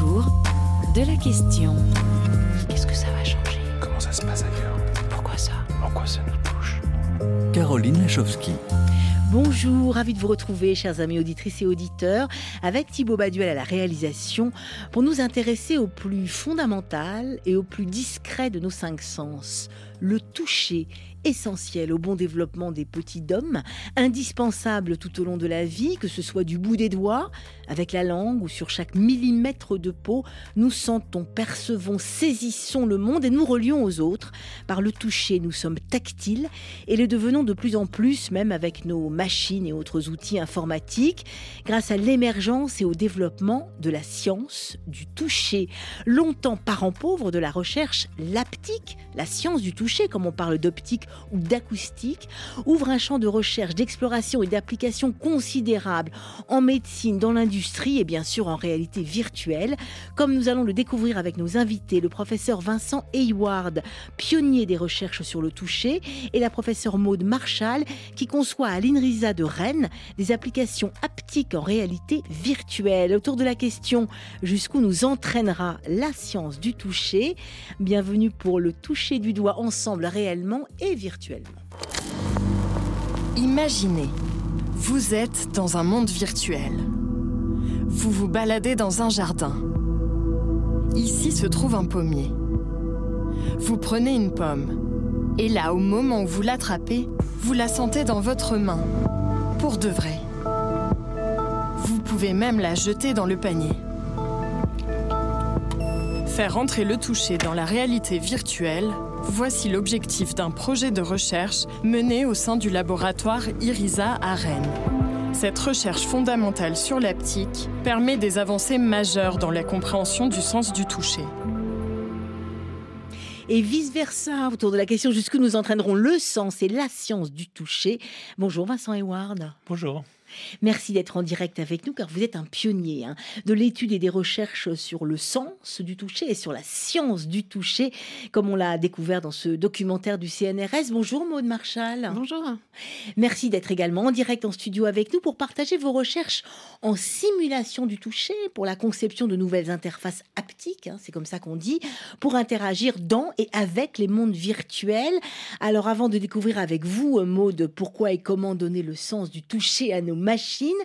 autour de la question. Qu'est-ce que ça va changer Comment ça se passe ailleurs Pourquoi ça En quoi ça nous touche Caroline Lachowski. Bonjour, ravi de vous retrouver, chers amis auditrices et auditeurs, avec Thibaut Baduel à la réalisation, pour nous intéresser au plus fondamental et au plus discret de nos cinq sens, le toucher essentiel au bon développement des petits dômes, indispensable tout au long de la vie, que ce soit du bout des doigts, avec la langue ou sur chaque millimètre de peau, nous sentons, percevons, saisissons le monde et nous relions aux autres. Par le toucher, nous sommes tactiles et le devenons de plus en plus, même avec nos machines et autres outils informatiques, grâce à l'émergence et au développement de la science du toucher. Longtemps parent pauvre de la recherche, l'aptique, la science du toucher, comme on parle d'optique ou d'acoustique, ouvre un champ de recherche, d'exploration et d'application considérable en médecine, dans l'industrie et bien sûr en réalité virtuelle, comme nous allons le découvrir avec nos invités, le professeur Vincent Hayward, pionnier des recherches sur le toucher, et la professeure Maude Marshall, qui conçoit à l'INRISA de Rennes des applications haptiques en réalité virtuelle. Autour de la question jusqu'où nous entraînera la science du toucher, bienvenue pour le toucher du doigt ensemble réellement et virtuellement. Imaginez, vous êtes dans un monde virtuel. Vous vous baladez dans un jardin. Ici se trouve un pommier. Vous prenez une pomme. Et là, au moment où vous l'attrapez, vous la sentez dans votre main. Pour de vrai. Vous pouvez même la jeter dans le panier. Faire entrer le toucher dans la réalité virtuelle, voici l'objectif d'un projet de recherche mené au sein du laboratoire IRISA à Rennes. Cette recherche fondamentale sur l'aptique permet des avancées majeures dans la compréhension du sens du toucher. Et vice-versa, autour de la question jusqu'où nous entraînerons le sens et la science du toucher. Bonjour Vincent Hayward. Bonjour. Merci d'être en direct avec nous car vous êtes un pionnier hein, de l'étude et des recherches sur le sens du toucher et sur la science du toucher, comme on l'a découvert dans ce documentaire du CNRS. Bonjour Maude Marshall. Bonjour. Merci d'être également en direct en studio avec nous pour partager vos recherches en simulation du toucher, pour la conception de nouvelles interfaces haptiques, hein, c'est comme ça qu'on dit, pour interagir dans et avec les mondes virtuels. Alors avant de découvrir avec vous, Maude, pourquoi et comment donner le sens du toucher à nos machine.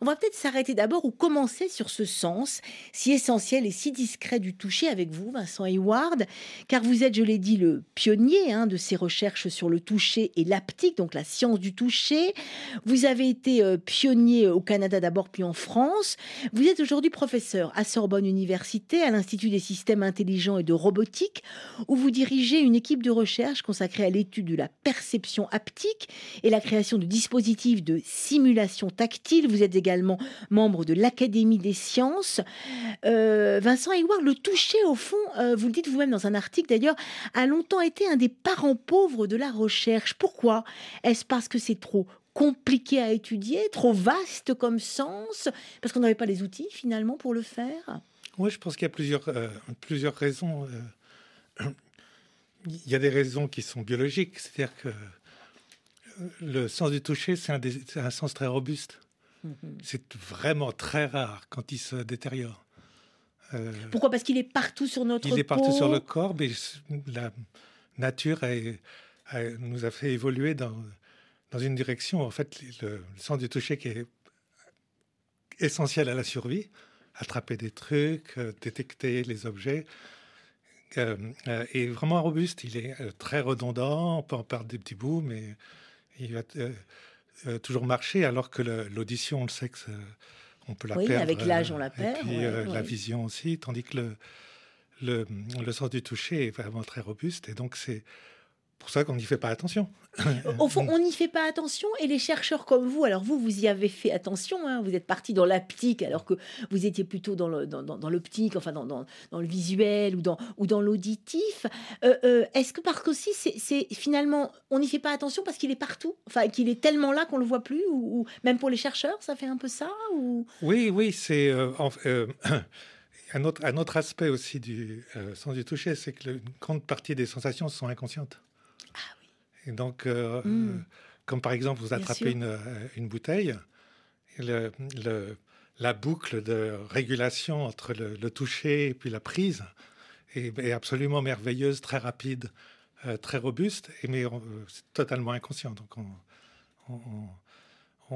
On va peut-être s'arrêter d'abord ou commencer sur ce sens si essentiel et si discret du toucher avec vous, Vincent Hayward, car vous êtes, je l'ai dit, le pionnier hein, de ces recherches sur le toucher et l'aptique, donc la science du toucher. Vous avez été euh, pionnier au Canada d'abord, puis en France. Vous êtes aujourd'hui professeur à Sorbonne Université, à l'Institut des systèmes intelligents et de robotique, où vous dirigez une équipe de recherche consacrée à l'étude de la perception haptique et la création de dispositifs de simulation tactile. Vous êtes également membre de l'Académie des sciences. Euh, Vincent Hayward, le toucher, au fond, euh, vous le dites vous-même dans un article d'ailleurs, a longtemps été un des parents pauvres de la recherche. Pourquoi? Est-ce parce que c'est trop compliqué à étudier, trop vaste comme sens, parce qu'on n'avait pas les outils finalement pour le faire? Oui, je pense qu'il y a plusieurs, euh, plusieurs raisons. Il y a des raisons qui sont biologiques, c'est-à-dire que le sens du toucher, c'est un, un, sens très robuste. Mm-hmm. C'est vraiment très rare quand il se détériore. Euh, Pourquoi? Parce qu'il est partout sur notre corps. Il est partout sur le corps, mais la nature nous a fait évoluer dans, dans une direction. En fait, le, le, sens du toucher qui est essentiel à la survie, attraper des trucs, euh, détecter les objets, euh, est vraiment robuste. Il est très redondant, on peut en perdre des petits bouts, mais il va euh, euh, toujours marcher, alors que l'audition, on le sait que ça, on peut la oui, perdre. avec l'âge, on la perd. Et puis ouais, euh, ouais. la vision aussi, tandis que le, le, le, sens du toucher est vraiment très robuste. Et donc, c'est pour ça qu'on n'y fait pas attention. Au fond, on n'y fait pas attention et les chercheurs comme vous, alors vous, vous y avez fait attention, hein, vous êtes parti dans l'aptique alors que vous étiez plutôt dans l'optique, dans, dans, dans enfin dans, dans, le visuel ou dans, ou dans l'auditif. Euh, euh, Est-ce que parce qu'aussi, c'est finalement, on n'y fait pas attention parce qu'il est partout, enfin qu'il est tellement là qu'on le voit plus, ou, ou, même pour les chercheurs, ça fait un peu ça ou... Oui, oui, c'est... Euh, un, autre, un autre aspect aussi du sens du toucher, c'est que une grande partie des sensations sont inconscientes. Et donc, euh, mmh. comme par exemple, vous attrapez une, une, bouteille, le, le, la boucle de régulation entre le, toucher et puis la prise est, absolument merveilleuse, très rapide, euh, très robuste, et, mais c'est totalement inconscient. Donc on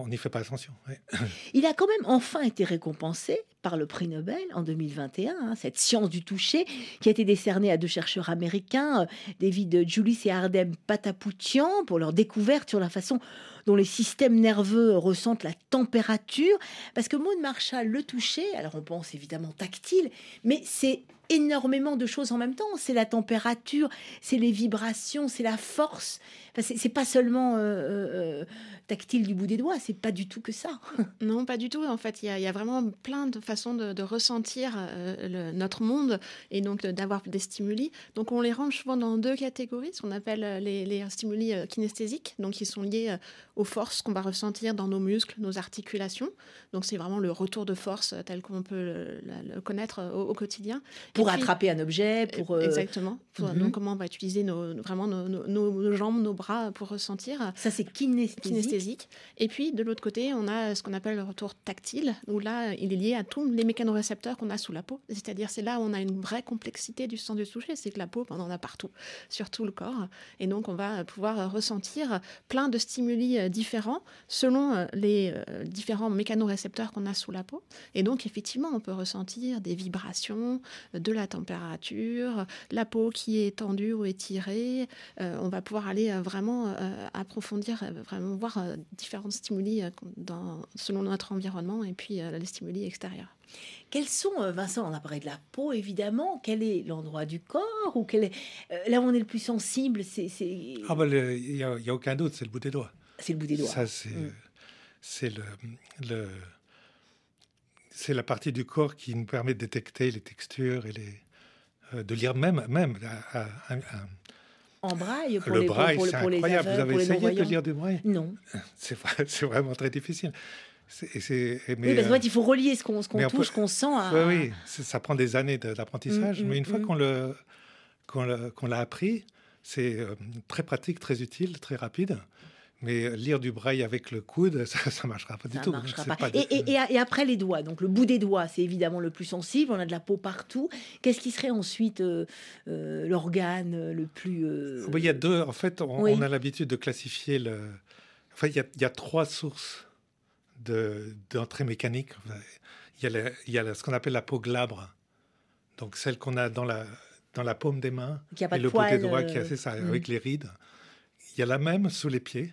n'y fait pas attention. Il a quand même enfin été récompensé par le prix Nobel en 2021, hein, cette science du toucher qui a été décernée à deux chercheurs américains, euh, David Julis et Ardem Patapoutian, pour leur découverte sur la façon dont les systèmes nerveux ressentent la température. Parce que Maud Marshall, le toucher, alors on pense évidemment tactile, mais c'est énormément de choses en même temps. C'est la température, c'est les vibrations, c'est la force. C'est pas seulement euh, euh, tactile du bout des doigts, c'est pas du tout que ça. non, pas du tout. En fait, il y, a vraiment plein de façons de, ressentir euh, notre monde et donc d'avoir des stimuli. Donc, on les range souvent dans deux catégories, ce qu'on appelle les, les, stimuli kinesthésiques, donc qui sont liés aux forces qu'on va ressentir dans nos muscles, nos articulations. Donc, c'est vraiment le retour de force tel qu'on peut le, connaître au quotidien. Pour attraper un objet, pour... Euh, exactement. Mhm. comment on va utiliser nos, vraiment nos, nos, jambes, nos bras pour ressentir. Ça, c'est kinesthésique. kinesthésique. Et puis, de l'autre côté, on a ce qu'on appelle le retour tactile, où là, il est lié à tous les mécanorécepteurs qu'on a sous la peau. C'est-à-dire, c'est là où on a une vraie complexité du sens du toucher. C'est que la peau, ben, on en a partout, sur tout le corps. Et donc, on va pouvoir ressentir plein de stimuli euh, différents selon euh, les différents mécanorécepteurs qu'on a sous la peau. Et donc, effectivement, on peut ressentir des vibrations, de la température, la peau qui est tendue ou étirée. Euh, on va pouvoir aller euh, vraiment euh, approfondir, vraiment voir différents stimuli dans, selon notre environnement et puis les stimuli extérieurs. Quels sont, Vincent, on a parlé de la peau évidemment, quel est l'endroit du corps ou quel est, là où on est le plus sensible c'est, Ah ben, il n'y a, aucun doute, c'est le bout des doigts. C'est le bout des doigts. Ça, c'est, mm. c'est le, le c'est la partie du corps qui nous permet de détecter les textures et les, euh, de lire même, même en braille pour le les, braille, c'est incroyable. Vous avez essayé de lire du braille Non. C'est vraiment très difficile. C'est, mais, oui, parce qu'en fait, il faut relier ce qu'on, ce qu'on touche, ce qu'on sent. À... Oui, oui, ça prend des années d'apprentissage, mm, mm, mais une fois mm. qu'on, le, qu'on, l'a appris, c'est euh, très pratique, très utile, très rapide. Mais lire du braille avec le coude, ça ne marchera pas du tout. et, après les doigts, donc le bout des doigts, c'est évidemment le plus sensible, on a de la peau partout. Qu'est-ce qui serait ensuite euh, euh, l'organe le plus... Euh, il y a deux, en fait, on, a l'habitude de classifier le... Enfin, il y a, trois sources d'entrée mécanique. Il y a, il y a ce qu'on appelle la peau glabre, donc celle qu'on a dans la, dans la paume des mains, et le bout des doigts qui est ça, hmm. avec les rides. Il y a la même sous les pieds.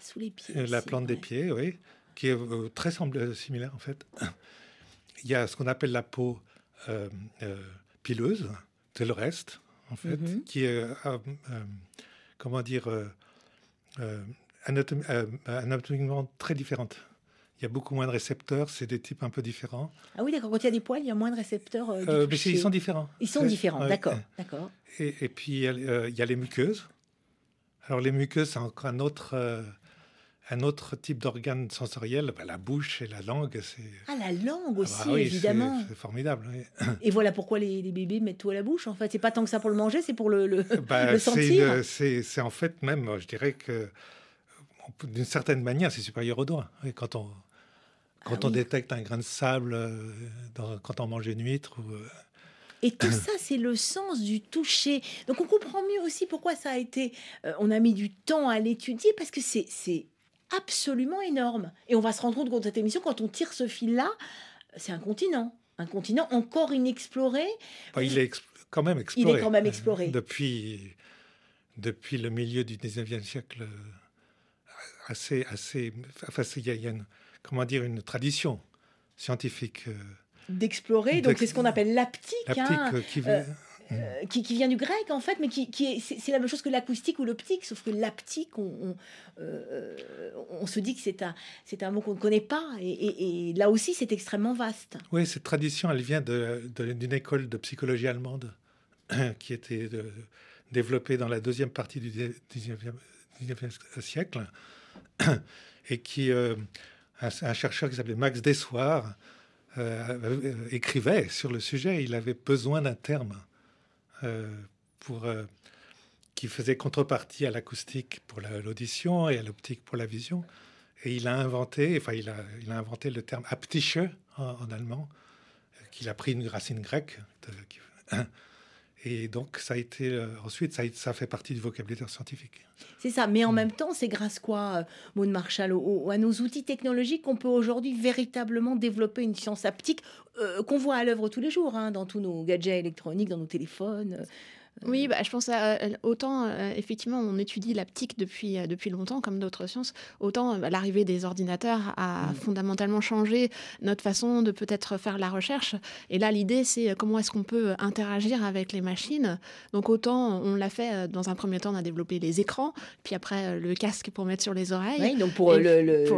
Sous les pieds. La plante des pieds, oui, qui est euh, très semble, similaire en fait. Il y a ce qu'on appelle la peau euh, euh, pileuse, c'est le reste, en fait, mhm. qui est, comment dire, anatomiquement très différente. Il y a beaucoup moins de récepteurs, c'est des types un peu différents. Ah oui, d'accord. Quand il y a des poils, il y a moins de récepteurs. mais ils sont différents. Ils sont différents, d'accord, d'accord. Et, et, puis il y a les muqueuses alors les muqueuses, c'est encore un autre, euh, un autre type d'organe sensoriel. Bah, la bouche et la langue, c'est... Ah, la langue aussi, ah bah évidemment. C'est formidable. Et voilà pourquoi les, bébés mettent tout à la bouche, en fait. C'est pas tant que ça pour le manger, c'est pour le, le, bah, sentir. C'est en fait même, je dirais que d'une certaine manière, c'est supérieur au doigt. quand on, quand ah on détecte un grain de sable euh, quand on mange une huître ou... Euh, et tout ça, c'est le sens du toucher. Donc on comprend mieux aussi pourquoi ça a été... Euh, on a mis du temps à l'étudier, parce que c'est absolument énorme. Et on va se rendre compte dans cette émission, quand on tire ce fil-là, c'est un continent. Un continent encore inexploré. il est quand même exploré. Il est quand même exploré. Depuis, depuis le milieu du 19e siècle, euh, assez... assez enfin, il y a, une, comment dire, une tradition scientifique... Euh, d'explorer. Donc c'est ce qu'on appelle l'aptique. Hein, euh, euh, qui, qui, vient du grec en fait, mais qui, qui est, c'est, la même chose que l'acoustique ou l'optique, sauf que l'aptique, on, euh, on, se dit que c'est un, c'est un mot qu'on ne connaît pas, et, là aussi c'est extrêmement vaste. Oui, cette tradition, elle vient de, d'une école de psychologie allemande qui était développée dans la deuxième partie du 19e, siècle, et qui, un, un, chercheur qui s'appelait Max Dessoir, euh, euh, écrivait sur le sujet. Il avait besoin d'un terme euh, pour qui faisait contrepartie à l'acoustique pour l'audition et à l'optique pour la vision. Et il a inventé, enfin, il a, il a inventé le terme aptische en, allemand, qu'il a pris une racine grecque. Et donc, ça a été ensuite, ça, ça fait partie du vocabulaire scientifique. C'est ça, mais en mm. même temps, c'est grâce quoi, Maud Marshall, à nos outils technologiques qu'on peut aujourd'hui véritablement développer une science haptique qu'on voit à l'œuvre tous les jours, hein, dans tous nos gadgets électroniques, dans nos téléphones. Oui, bah, je pense à, euh, autant, euh, effectivement, on étudie l'aptique depuis, euh, depuis longtemps, comme d'autres sciences, autant bah, l'arrivée des ordinateurs a mmh. fondamentalement changé notre façon de peut-être faire la recherche. Et là, l'idée, c'est comment est-ce qu'on peut interagir avec les machines. Donc, autant on l'a fait dans un premier temps, on a développé les écrans, puis après le casque pour mettre sur les oreilles. Oui, donc pour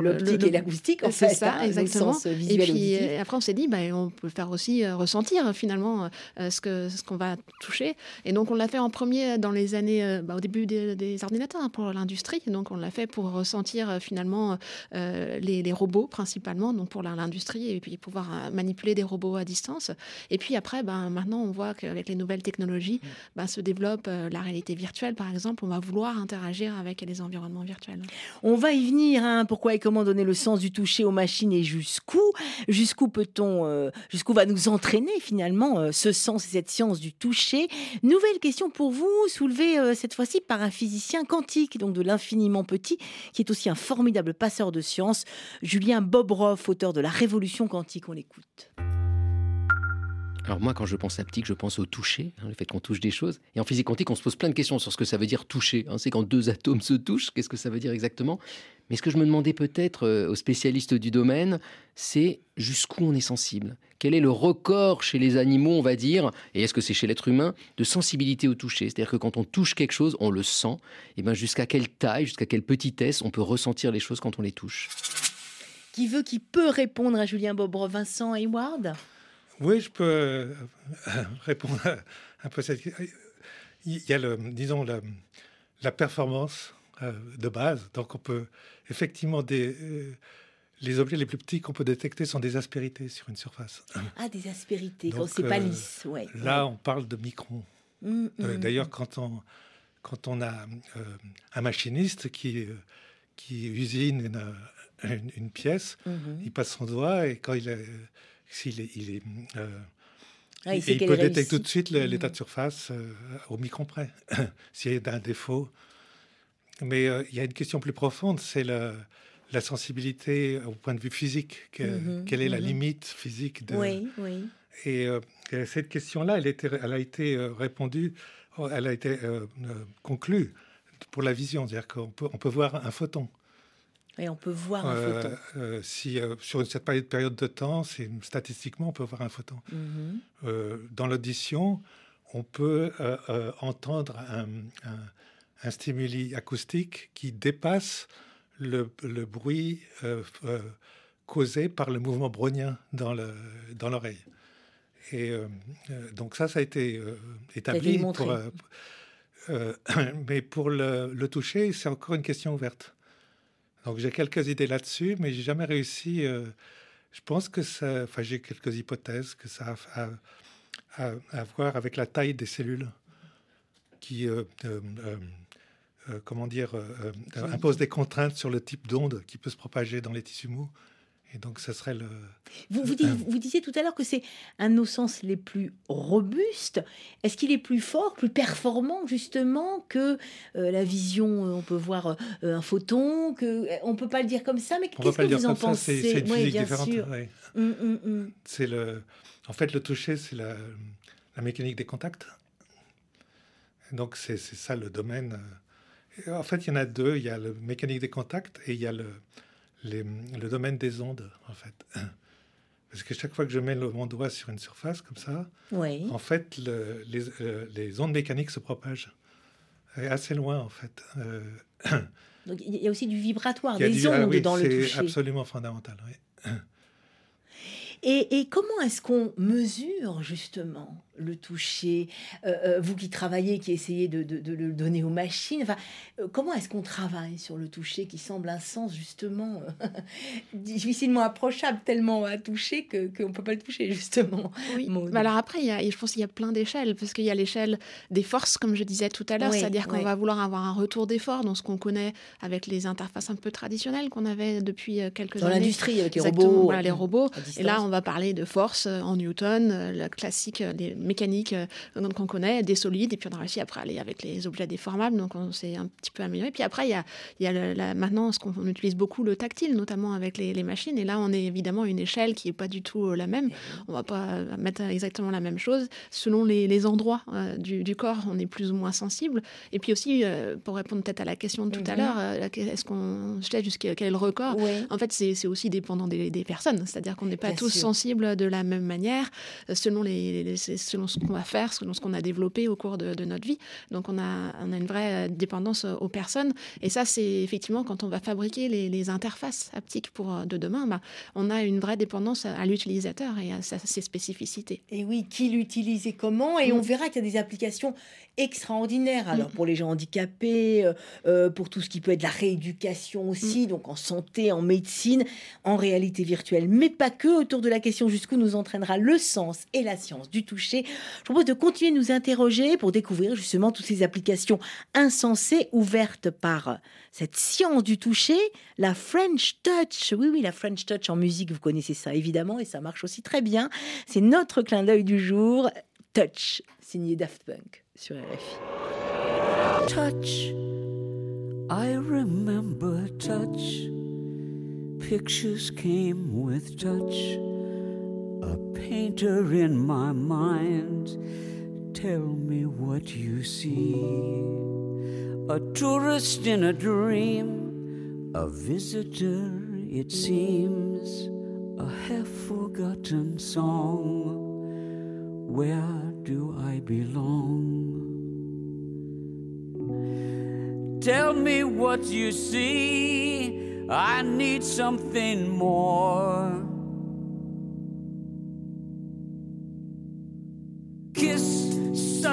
l'optique et l'acoustique, en fait. C'est ça, hein, exactement. et puis après, on s'est dit, bah, on peut faire aussi ressentir finalement ce qu'on ce qu'on va toucher. Et donc, on l'a fait en premier dans les années, euh, bah, au début des, ordinateurs hein, pour l'industrie. Donc, on l'a fait pour ressentir euh, finalement euh, les, robots principalement, donc pour l'industrie, et puis pouvoir manipuler des robots à distance. Et puis après, ben, maintenant, on voit qu'avec les nouvelles technologies, mm. ben, se développe la réalité virtuelle, par exemple. On va vouloir interagir avec les environnements virtuels. On va y venir. Hein, pourquoi et comment donner le sens du toucher aux machines et jusqu'où? Jusqu'où peut-on, jusqu'où va nous entraîner finalement ce sens et cette science du toucher? Nouvelle question pour vous, soulevée euh, cette fois-ci par un physicien quantique, donc de l'infiniment petit, qui est aussi un formidable passeur de science, Julien Bobroff, auteur de La Révolution quantique. On l'écoute. Alors moi, quand je pense haptique, je pense au toucher, hein, le fait qu'on touche des choses. Et en physique quantique, on se pose plein de questions sur ce que ça veut dire toucher. Hein. c'est quand deux atomes se touchent, qu'est-ce que ça veut dire exactement? Mais ce que je me demandais peut-être euh, aux spécialistes du domaine, c'est jusqu'où on est sensible? Quel est le record chez les animaux, on va dire, et est-ce que c'est chez l'être humain, de sensibilité au toucher? C'est-à-dire que quand on touche quelque chose, on le sent. Et bien jusqu'à quelle taille, jusqu'à quelle petitesse on peut ressentir les choses quand on les touche? Qui veut, qui peut répondre à Julien Bobre, Vincent Hayward? Oui, je peux euh, répondre un peu à cette question. Il y a, le, disons, la, performance euh, de base. Donc, on peut effectivement des. Euh, les objets les plus petits qu'on peut détecter sont des aspérités sur une surface. Ah, des aspérités, quand c'est pas lisse, ouais. Là, on parle de microns. Mmh, mmh. D'ailleurs, quand on, quand on a un machiniste qui, qui usine une, pièce, mmh. il passe son doigt et quand il est s'il est, il est euh, ah, il, peut détecter tout de suite mmh. l'état de surface euh, au micron près, s'il y a un défaut. Mais euh, il y a une question plus profonde, c'est la, sensibilité au point de vue physique. Mmh quelle est la mmh limite physique de... Oui, oui. Et, cette question-là, elle, elle, a été répondue, oh, elle a été conclue pour la vision, c'est-à-dire qu'on peut, on peut voir un photon. Et on peut voir un euh, photon. Euh, si, euh, sur cette période de temps, statistiquement, on peut voir un photon. Mhm. dans l'audition, on peut entendre un, un, stimuli acoustique qui dépasse le, le bruit causé par le mouvement brownien dans l'oreille. Dans Et donc ça, ça a été établi. Pour, mais pour le, le toucher, c'est encore une question ouverte. Donc j'ai quelques idées là-dessus, mais j'ai jamais réussi. Euh, je pense que ça, enfin j'ai quelques hypothèses que ça a à, voir avec la taille des cellules qui, euh, euh, comment dire, impose des contraintes sur le type d'onde qui peut se propager dans les tissus mous. Et donc, ça serait le. Vous, vous, disiez tout à l'heure que c'est un de nos sens les plus robustes. Est-ce qu'il est plus fort, plus performant, justement, que euh, la vision euh, On peut voir euh, un photon, que on peut pas le dire comme ça, mais qu'est-ce que vous en pensez? C'est une physique différente. Hum, hum, hum. C'est le. En fait, le toucher, c'est la, la, mécanique des contacts. Donc, c'est ça le domaine. En fait, il y en a deux. Il y a la mécanique des contacts et il y a le le domaine des ondes, en fait. Parce que chaque fois que je mets le, mon doigt sur une surface comme ça, en fait, le, les, euh, les, ondes mécaniques se propagent assez loin, en fait. Euh, Donc il y a aussi du vibratoire, des ah ondes dans le toucher. C'est absolument fondamental, oui. Et, comment est-ce qu'on mesure justement le toucher euh, euh, Vous qui travaillez, qui essayez de, le donner aux machines, enfin, euh, comment est-ce qu'on travaille sur le toucher qui semble un sens justement difficilement approchable, tellement à toucher qu'on ne peut pas le toucher justement Oui. Bah alors après, y a, je pense qu'il y a plein d'échelles, parce qu'il y a l'échelle des forces, comme je disais tout à l'heure, c'est-à-dire qu'on va vouloir avoir un retour d'effort dans ce qu'on connaît avec les interfaces un peu traditionnelles qu'on avait depuis quelques années. Dans l'industrie, avec les robots. Voilà, les robots. Et là, on va parler de force en Newton, la classique, les mécanique euh, qu'on connaît, des solides, et puis on a réussi après à aller avec les objets déformables, donc on s'est un petit peu amélioré. Puis après, il y a, il y a maintenant ce qu'on utilise beaucoup, le tactile, notamment avec les, machines, et là on est évidemment à une échelle qui n'est pas du tout euh, la même. On va pas euh, mettre exactement la même chose. Selon les, endroits du, corps, on est plus ou moins sensible. Et puis aussi, pour répondre peut-être à la question de tout à mhm. l'heure, est-ce qu'on sait jusqu'à quel record? En fait, c'est aussi dépendant des, personnes, c'est-à-dire qu'on n'est pas tous sensibles de la même manière, selon, les, selon ce qu'on va faire, selon ce qu'on a développé au cours de, notre vie. Donc on a, on a une vraie dépendance aux personnes. Et ça, c'est effectivement quand on va fabriquer les, interfaces haptiques pour euh, de demain, bah, on a une vraie dépendance à l'utilisateur et à ses spécificités. Et oui, qui l'utilise et comment? Et on mm. verra qu'il y a des applications extraordinaires. Alors mm. pour les gens handicapés, euh, euh, pour tout ce qui peut être la rééducation aussi, mm. donc en santé, en médecine, en réalité virtuelle, mais pas que. Autour de la question jusqu'où nous entraînera le sens et la science du toucher, je propose de continuer de nous interroger pour découvrir justement toutes ces applications insensées ouvertes par cette science du toucher, la French Touch. Oui, oui, la French Touch en musique, vous connaissez ça évidemment, et ça marche aussi très bien. C'est notre clin d'œil du jour, Touch, signé Daft Punk sur RFI. Touch, I remember touch. Pictures came with touch. A painter in my mind. Tell me what you see. A tourist in a dream. A visitor, it seems. A half forgotten song. Where do I belong? Tell me what you see. I need something more.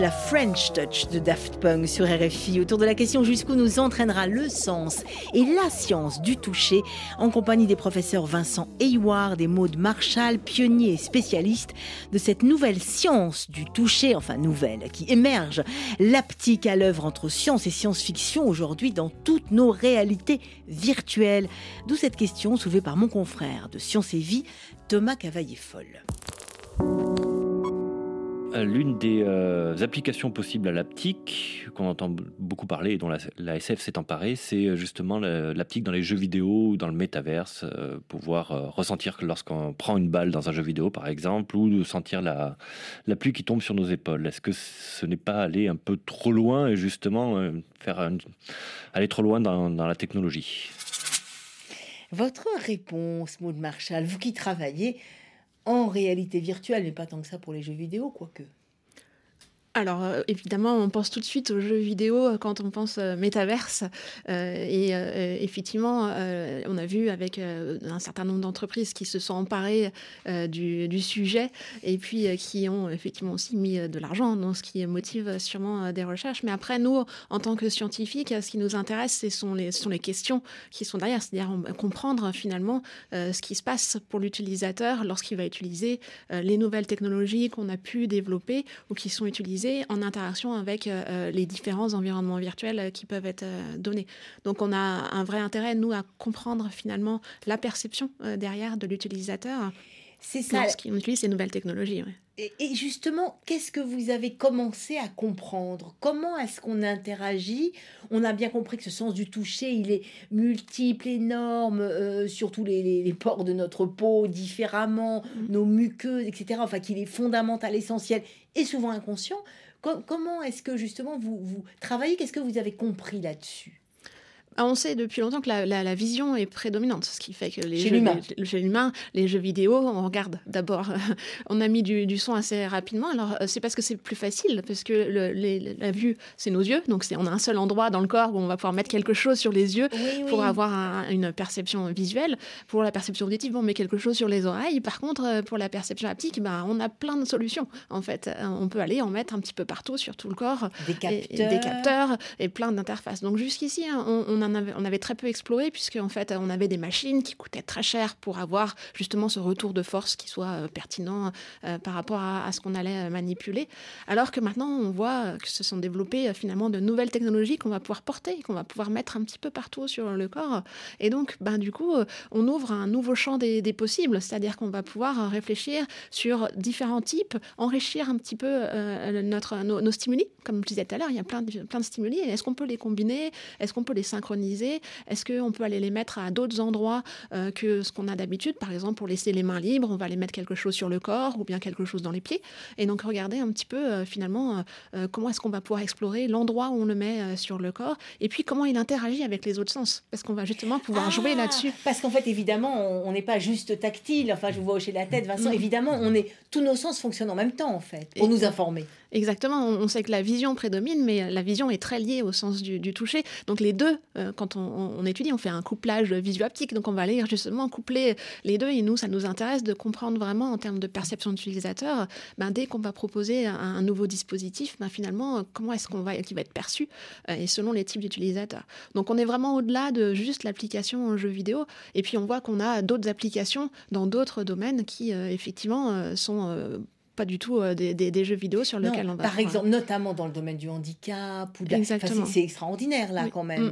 La French Touch de Daft Punk sur RFI, autour de la question jusqu'où nous entraînera le sens et la science du toucher, en compagnie des professeurs Vincent Hayward et Maude Marshall, pionniers et spécialistes de cette nouvelle science du toucher, enfin nouvelle, qui émerge, l'aptique à l'œuvre entre science et science-fiction aujourd'hui dans toutes nos réalités virtuelles. D'où cette question soulevée par mon confrère de Science et Vie, Thomas Cavaillé-Foll. L'une des euh, applications possibles à l'aptique, qu'on entend beaucoup parler et dont la, SF s'est emparée, c'est euh, justement la- l'aptique dans les jeux vidéo ou dans le métaverse, euh, pouvoir ressentir que lorsqu'on prend une balle dans un jeu vidéo par exemple, ou sentir la, pluie qui tombe sur nos épaules. Est-ce que ce n'est pas aller un peu trop loin et justement aller trop loin dans, dans la technologie? Votre réponse, Maud Marshall, vous qui travaillez en réalité virtuelle, mais pas tant que ça pour les jeux vidéo, quoique. Alors euh, évidemment, on pense tout de suite aux jeux vidéo euh, quand on pense euh, métaverse. Euh, et effectivement, on a vu avec un certain nombre d'entreprises qui se sont emparées du, sujet et puis qui ont effectivement aussi mis de l'argent dans ce qui motive sûrement des recherches. Mais après, nous, en tant que scientifiques, ce qui nous intéresse, ce sont les, questions qui sont derrière, c'est-à-dire comprendre finalement ce qui se passe pour l'utilisateur lorsqu'il va utiliser les nouvelles technologies qu'on a pu développer ou qui sont utilisées en interaction avec euh, euh, les différents environnements virtuels euh, qui peuvent être euh, donnés. Donc on a un vrai intérêt, nous, à comprendre finalement la perception derrière de l'utilisateur C'est ça. lorsqu'on utilise ces nouvelles technologies. ouais. Et, et justement, qu'est-ce que vous avez commencé à comprendre? Comment est-ce qu'on interagit? On a bien compris que ce sens du toucher, il est multiple, énorme, euh, sur tous les, les- les pores de notre peau, différemment, nos muqueuses, etc. Enfin, qu'il est fondamental, essentiel et souvent inconscient. Co- comment est-ce que justement vous, vous travaillez? Qu'est-ce que vous avez compris là-dessus? Ah, On sait depuis longtemps que la, la- la vision est prédominante, ce qui fait que les Chez jeux, l'humain. les- chez l'humain, les jeux vidéo, on regarde d'abord. on a mis du, du son assez rapidement. Alors euh, c'est parce que c'est plus facile, parce que le- les- la vue, c'est nos yeux, donc c'est on a un seul endroit dans le corps où on va pouvoir mettre quelque chose sur les yeux Oui, pour avoir un- une perception visuelle. Pour la perception auditive, on met quelque chose sur les oreilles. Par contre, euh, pour la perception haptique, ben, on a plein de solutions. En fait, Euh, on peut aller en mettre un petit peu partout sur tout le corps Des et- capteurs. et des capteurs et plein d'interfaces. Donc jusqu'ici, hein, on, on on avait très peu exploré puisque en fait, on avait des machines qui coûtaient très cher pour avoir justement ce retour de force qui soit euh, pertinent euh, par rapport à, ce qu'on allait euh, manipuler. Alors que maintenant, on voit que se sont développées finalement de nouvelles technologies qu'on va pouvoir porter, qu'on va pouvoir mettre un petit peu partout sur le corps. Et donc, ben, du coup, on ouvre un nouveau champ des, possibles, c'est-à-dire qu'on va pouvoir réfléchir sur différents types, enrichir un petit peu notre, nos, nos stimuli. Comme je disais tout à l'heure, il y a plein de, plein de stimuli. Est-ce qu'on peut les combiner? Est-ce qu'on peut les synchroniser Est-ce qu'on peut aller les mettre à d'autres endroits euh, que ce qu'on a d'habitude Par exemple, pour laisser les mains libres, on va les mettre quelque chose sur le corps ou bien quelque chose dans les pieds. Et donc, regarder un petit peu euh, finalement euh, comment est-ce qu'on va pouvoir explorer l'endroit où on le met sur le corps et puis comment il interagit avec les autres sens. Parce qu'on va justement pouvoir jouer Ah, là-dessus. Parce qu'en fait, évidemment, on n'est pas juste tactile. Enfin, je vous vois hocher la tête, Vincent. Mm. Évidemment, on est tous nos sens fonctionnent en même temps, en fait, pour Et- nous informer. Exactement, on sait que la vision prédomine, mais la vision est très liée au sens du, toucher. Donc les deux, euh, quand on, étudie, on fait un couplage visuo-haptique, donc on va aller justement coupler les deux, et nous, ça nous intéresse de comprendre vraiment en termes de perception d'utilisateur, ben, dès qu'on va proposer un, nouveau dispositif, ben, finalement, euh, comment est-ce qu'on va, qui va être perçu, euh, et selon les types d'utilisateurs. Donc on est vraiment au-delà de juste l'application en jeu vidéo, et puis on voit qu'on a d'autres applications dans d'autres domaines qui, euh, effectivement, euh, sont... pas du tout euh, des, des- des jeux vidéo sur lesquels on va par exemple, notamment dans le domaine du handicap. Ou de Exactement. c'est- c'est extraordinaire, là, Oui. quand même.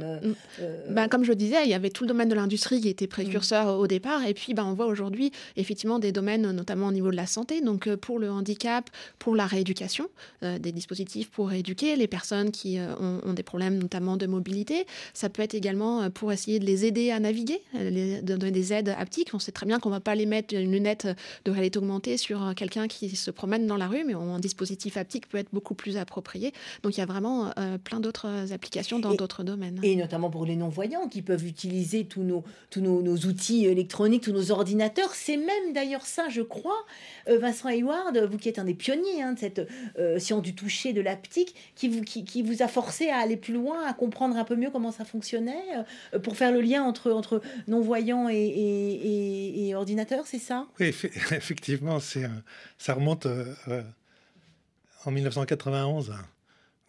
Euh, Ben, comme je le disais, il y avait tout le domaine de l'industrie qui était précurseur Mm. au départ. Et puis, ben, on voit aujourd'hui, effectivement, des domaines, notamment au niveau de la santé. Donc, euh, pour le handicap, pour la rééducation, des dispositifs pour rééduquer les personnes qui ont, ont des problèmes, notamment de mobilité. Ça peut être également pour essayer de les aider à naviguer, les, de donner des aides haptiques. On sait très bien qu'on ne va pas les mettre une lunette de réalité augmentée sur quelqu'un qui se promène dans la rue, mais un dispositif haptique peut être beaucoup plus approprié. Donc, il y a vraiment euh, plein d'autres applications dans d'autres domaines. Et notamment pour les non-voyants qui peuvent utiliser tous nos, tous nos, nos outils électroniques, tous nos ordinateurs. C'est même d'ailleurs ça, je crois, euh, Vincent Hayward, vous qui êtes un des pionniers hein, de cette euh, science du toucher, de l'aptique, qui vous, qui, qui vous a forcé à aller plus loin, à comprendre un peu mieux comment ça fonctionnait, euh, pour faire le lien entre, entre non-voyants et, et, et- et ordinateurs, c'est ça? Oui, effe- effectivement, c'est ça remonte euh, euh, en 1991, hein,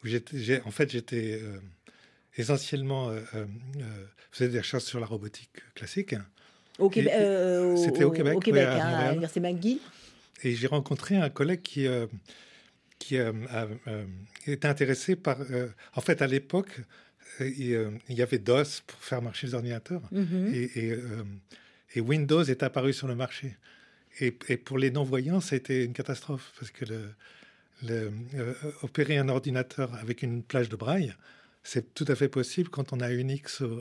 où j'étais, en fait, j'étais euh, essentiellement faisais des recherches sur la robotique classique, Au Québec, c'était au Québec, au Québec oui, à hein, à l'Université McGill. et j'ai rencontré un collègue qui euh, euh, euh, était intéressé par. euh, en fait, à l'époque, il, y avait DOS pour faire marcher les ordinateurs. Mhm. et, et, euh, et Windows est apparu sur le marché. Et, et pour les non-voyants, c'était une catastrophe parce que le, le, euh, opérer un ordinateur avec une plage de braille, c'est tout à fait possible quand on a Unix ou,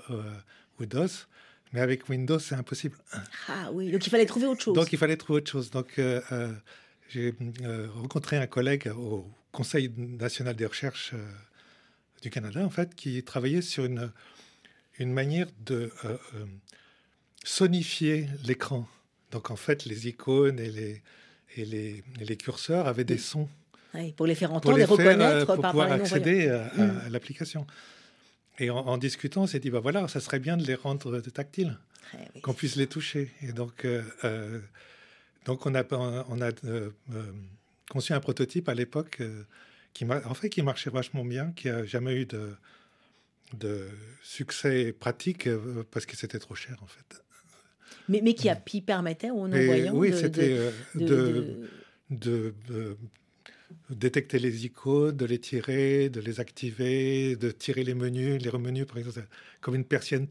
ou DOS. Mais avec Windows, c'est impossible. Ah oui, donc il fallait trouver autre chose. Donc il fallait trouver autre chose. Donc euh, euh, j'ai euh, rencontré un collègue au Conseil national des recherches du Canada, en fait, qui travaillait sur une, une manière de sonifier l'écran. Donc en fait, les icônes et les, et les, et les curseurs avaient des sons. Oui, pour les faire entendre et reconnaître pour par pouvoir les accéder à, à- Mm. à l'application. Et en, en discutant, on s'est dit, bah voilà, ça serait bien de les rendre tactiles Eh oui. qu'on puisse les toucher. Et donc, euh, euh, donc on a, on a euh, euh, conçu un prototype à l'époque euh, qui, en fait, qui marchait vachement bien, qui a jamais eu de, de succès pratique euh, parce que c'était trop cher, en fait. Mais, mais qui, a, qui permettait aux non-voyants oui, de, c'était de- euh, de- de, de- de, détecter les icônes, de les tirer, de les activer, de tirer les menus, les remenus, par exemple, comme une persienne.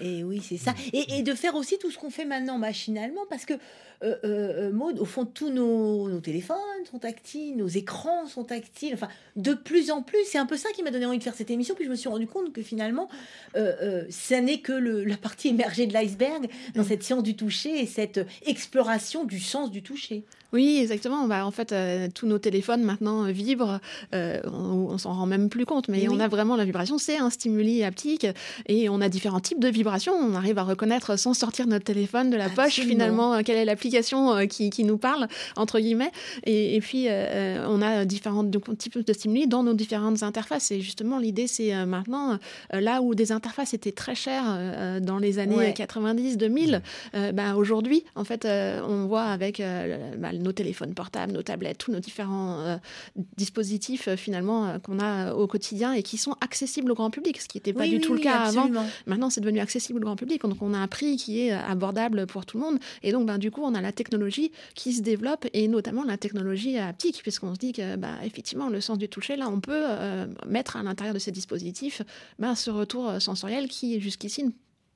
Et oui, c'est ça. Mm. Et, et de faire aussi tout ce qu'on fait maintenant machinalement, parce que, euh, euh, Maud, au fond, tous nos, nos téléphones sont tactiles, nos écrans sont tactiles. Enfin, de plus en plus, c'est un peu ça qui m'a donné envie de faire cette émission. Puis je me suis rendu compte que finalement, euh, euh, ça n'est que le- la partie émergée de l'iceberg dans cette science du toucher et cette exploration du sens du toucher. Oui, exactement. Bah, en fait, euh, tous nos téléphones maintenant euh, vibrent. euh, on, on s'en rend même plus compte, mais Mais on a vraiment la vibration. C'est un stimuli haptique et on a différents types de vibrations. On arrive à reconnaître sans sortir notre téléphone de la poche finalement quelle est l'application qui, qui nous parle entre guillemets. Et, et puis euh, on a différents types de stimuli dans nos différentes interfaces. Et justement, l'idée c'est maintenant là où des interfaces étaient très chères dans les années Ouais. 90, 2000. Euh, bah, aujourd'hui, en fait, on voit avec bah, nos téléphones portables, nos tablettes, tous nos différents euh, dispositifs euh, finalement euh, qu'on a au quotidien et qui sont accessibles au grand public, ce qui n'était pas Oui, du oui, tout le cas avant. absolument. Maintenant, c'est devenu accessible au grand public, donc on a un prix qui est abordable pour tout le monde. Et donc, ben, du coup, on a la technologie qui se développe et notamment la technologie haptique, puisqu'on se dit que, bah, effectivement, le sens du toucher, là, on peut euh, mettre à l'intérieur de ces dispositifs ben, ce retour sensoriel qui, jusqu'ici,